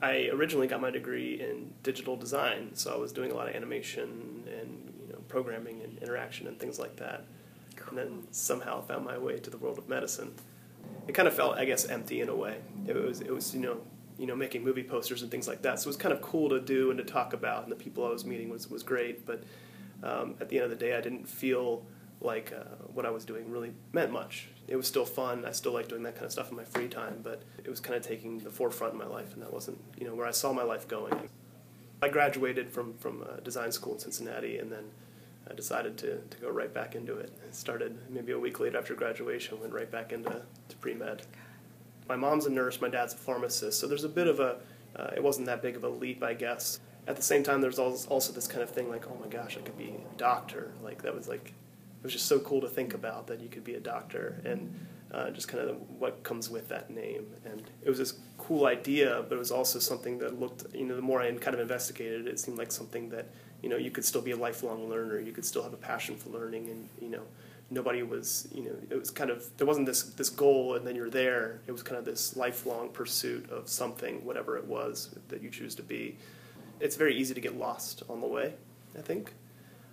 I originally got my degree in digital design, so I was doing a lot of animation and you know programming and interaction and things like that. Cool. And then somehow found my way to the world of medicine. It kind of felt, I guess, empty in a way. It was, it was, you know, you know, making movie posters and things like that. So it was kind of cool to do and to talk about, and the people I was meeting was was great. But um, at the end of the day, I didn't feel like uh, what I was doing really meant much. It was still fun. I still like doing that kind of stuff in my free time, but it was kind of taking the forefront in my life, and that wasn't you know where I saw my life going. I graduated from from uh, design school in Cincinnati, and then I decided to, to go right back into it. I started maybe a week later after graduation, went right back into to pre med. My mom's a nurse, my dad's a pharmacist, so there's a bit of a. Uh, it wasn't that big of a leap, I guess. At the same time, there's also this kind of thing like, oh my gosh, I could be a doctor. Like that was like was just so cool to think about that you could be a doctor and uh, just kind of what comes with that name. And it was this cool idea, but it was also something that looked, you know, the more I kind of investigated it, it seemed like something that, you know, you could still be a lifelong learner. You could still have a passion for learning and, you know, nobody was, you know, it was kind of, there wasn't this, this goal and then you're there. It was kind of this lifelong pursuit of something, whatever it was that you choose to be. It's very easy to get lost on the way, I think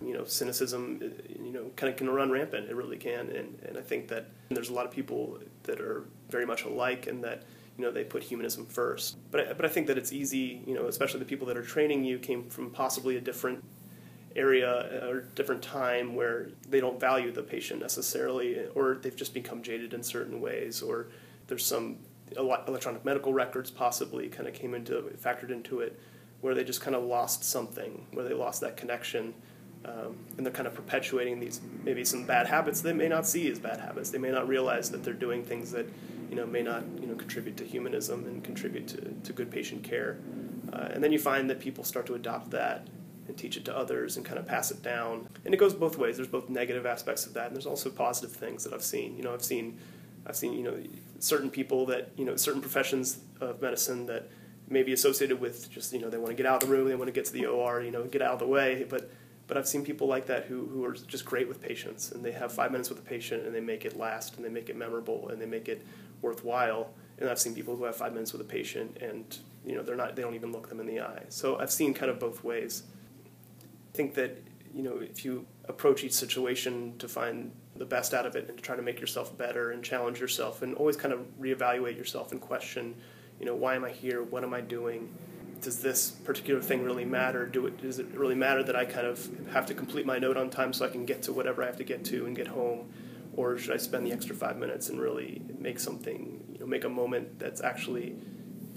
you know, cynicism, know, kind of can run rampant. It really can, and and I think that there's a lot of people that are very much alike, and that you know they put humanism first. But I, but I think that it's easy, you know, especially the people that are training you came from possibly a different area uh, or different time where they don't value the patient necessarily, or they've just become jaded in certain ways, or there's some electronic medical records possibly kind of came into factored into it where they just kind of lost something, where they lost that connection um, and they're kind of perpetuating these maybe some bad habits they may not see as bad habits. They may not realize that they're doing things that you know may not you know contribute to humanism and contribute to, to good patient care. Uh, and then you find that people start to adopt that and teach it to others and kind of pass it down. And it goes both ways. There's both negative aspects of that, and there's also positive things that I've seen. You know, I've seen, I've seen, you know, certain people that you know, certain professions of medicine that may be associated with just you know they want to get out of the room, they want to get to the OR, you know, get out of the way, but but I've seen people like that who, who are just great with patients and they have five minutes with a patient and they make it last and they make it memorable and they make it worthwhile. And I've seen people who have five minutes with a patient and you know they're not they don't even look them in the eye. So I've seen kind of both ways. I think that you know if you approach each situation to find the best out of it and to try to make yourself better and challenge yourself and always kind of reevaluate yourself and question, you know, why am I here? What am I doing? Does this particular thing really matter? Do it, does it really matter that I kind of have to complete my note on time so I can get to whatever I have to get to and get home? Or should I spend the extra five minutes and really make something, you know, make a moment that's actually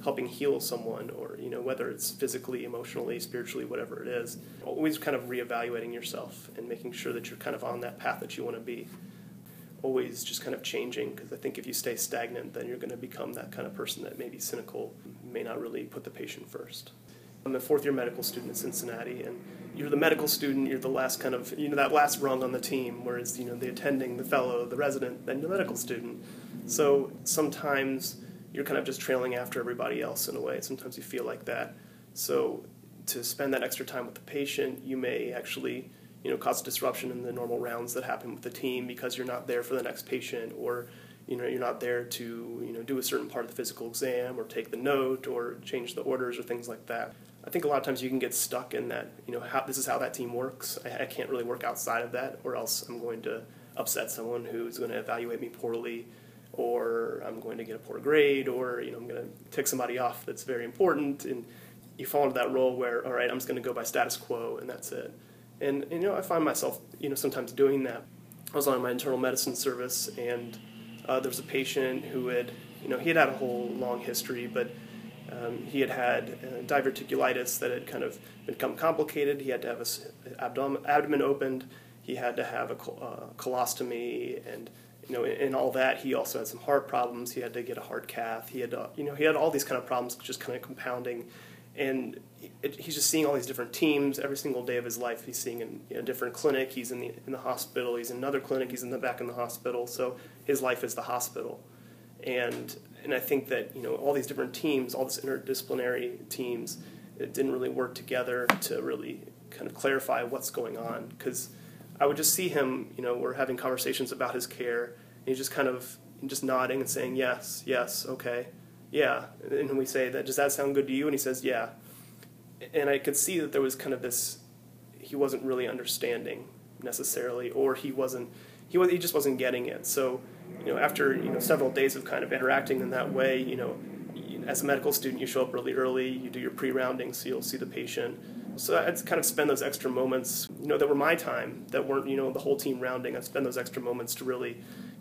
helping heal someone or, you know, whether it's physically, emotionally, spiritually, whatever it is. Always kind of reevaluating yourself and making sure that you're kind of on that path that you want to be always just kind of changing because I think if you stay stagnant, then you're going to become that kind of person that may be cynical, may not really put the patient first. I'm a fourth year medical student at Cincinnati, and you're the medical student, you're the last kind of, you know, that last rung on the team, whereas, you know, the attending, the fellow, the resident, then the medical student. So sometimes you're kind of just trailing after everybody else in a way. Sometimes you feel like that. So to spend that extra time with the patient, you may actually you know, cause disruption in the normal rounds that happen with the team because you're not there for the next patient or you know you're not there to you know do a certain part of the physical exam or take the note or change the orders or things like that. I think a lot of times you can get stuck in that you know how this is how that team works. I, I can't really work outside of that, or else I'm going to upset someone who's going to evaluate me poorly, or I'm going to get a poor grade, or you know I'm going to tick somebody off that's very important, and you fall into that role where all right I'm just going to go by status quo and that's it. And, and, you know, I find myself, you know, sometimes doing that. I was on my internal medicine service, and uh, there was a patient who had, you know, he had had a whole long history, but um, he had had uh, diverticulitis that had kind of become complicated. He had to have his abdomen, abdomen opened. He had to have a uh, colostomy, and you know, in, in, all that, he also had some heart problems. He had to get a heart cath. He had, uh, you know, he had all these kind of problems, just kind of compounding and it, he's just seeing all these different teams every single day of his life. He's seeing in a different clinic. He's in the in the hospital. He's in another clinic. He's in the back in the hospital. So his life is the hospital, and and I think that you know all these different teams, all these interdisciplinary teams, it didn't really work together to really kind of clarify what's going on because I would just see him. You know, we're having conversations about his care, and he's just kind of just nodding and saying yes, yes, okay yeah. And we say that, does that sound good to you? And he says, yeah. And I could see that there was kind of this, he wasn't really understanding necessarily, or he wasn't, he, was, he just wasn't getting it. So, you know, after, you know, several days of kind of interacting in that way, you know, as a medical student, you show up really early, you do your pre-rounding, so you'll see the patient. So I'd kind of spend those extra moments, you know, that were my time, that weren't, you know, the whole team rounding. I'd spend those extra moments to really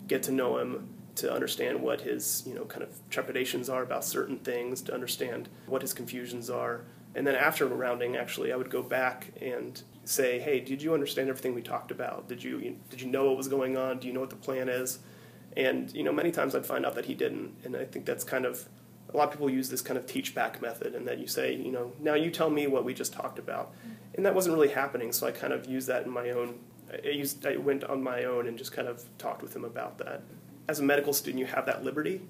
get to know him, to understand what his, you know, kind of trepidations are about certain things, to understand what his confusions are. And then after rounding, actually, I would go back and say, "Hey, did you understand everything we talked about? Did you did you know what was going on? Do you know what the plan is?" And you know, many times I'd find out that he didn't, and I think that's kind of a lot of people use this kind of teach back method, and that you say, you know, now you tell me what we just talked about, and that wasn't really happening. So I kind of used that in my own. I used I went on my own and just kind of talked with him about that. As a medical student, you have that liberty.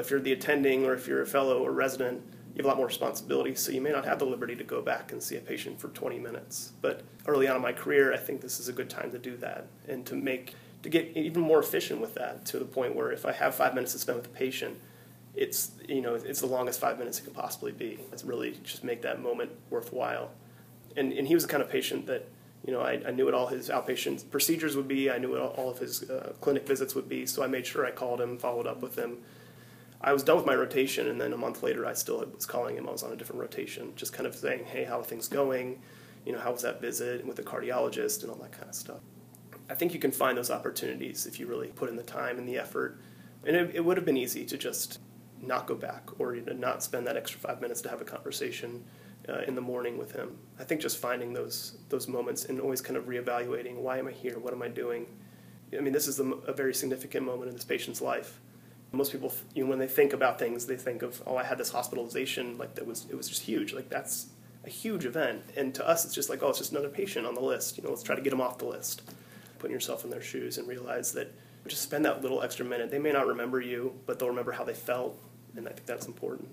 If you're the attending or if you're a fellow or resident, you have a lot more responsibility, so you may not have the liberty to go back and see a patient for 20 minutes. But early on in my career, I think this is a good time to do that and to make to get even more efficient with that to the point where if I have five minutes to spend with a patient, it's you know it's the longest five minutes it could possibly be. It's really just make that moment worthwhile. And and he was the kind of patient that you know I, I knew what all his outpatient procedures would be. I knew what all of his uh, clinic visits would be. So I made sure I called him, followed up with him. I was done with my rotation, and then a month later, I still was calling him. I was on a different rotation, just kind of saying, "Hey, how are things going? You know, how was that visit with the cardiologist and all that kind of stuff." I think you can find those opportunities if you really put in the time and the effort. And it, it would have been easy to just not go back or you know, not spend that extra five minutes to have a conversation uh, in the morning with him. I think just finding those those moments and always kind of reevaluating why am I here? What am I doing? I mean, this is a, a very significant moment in this patient's life. Most people, you know, when they think about things, they think of, oh, I had this hospitalization, like that was it was just huge. Like that's a huge event, and to us, it's just like, oh, it's just another patient on the list. You know, let's try to get them off the list. Putting yourself in their shoes and realize that just spend that little extra minute. They may not remember you, but they'll remember how they felt, and I think that's important.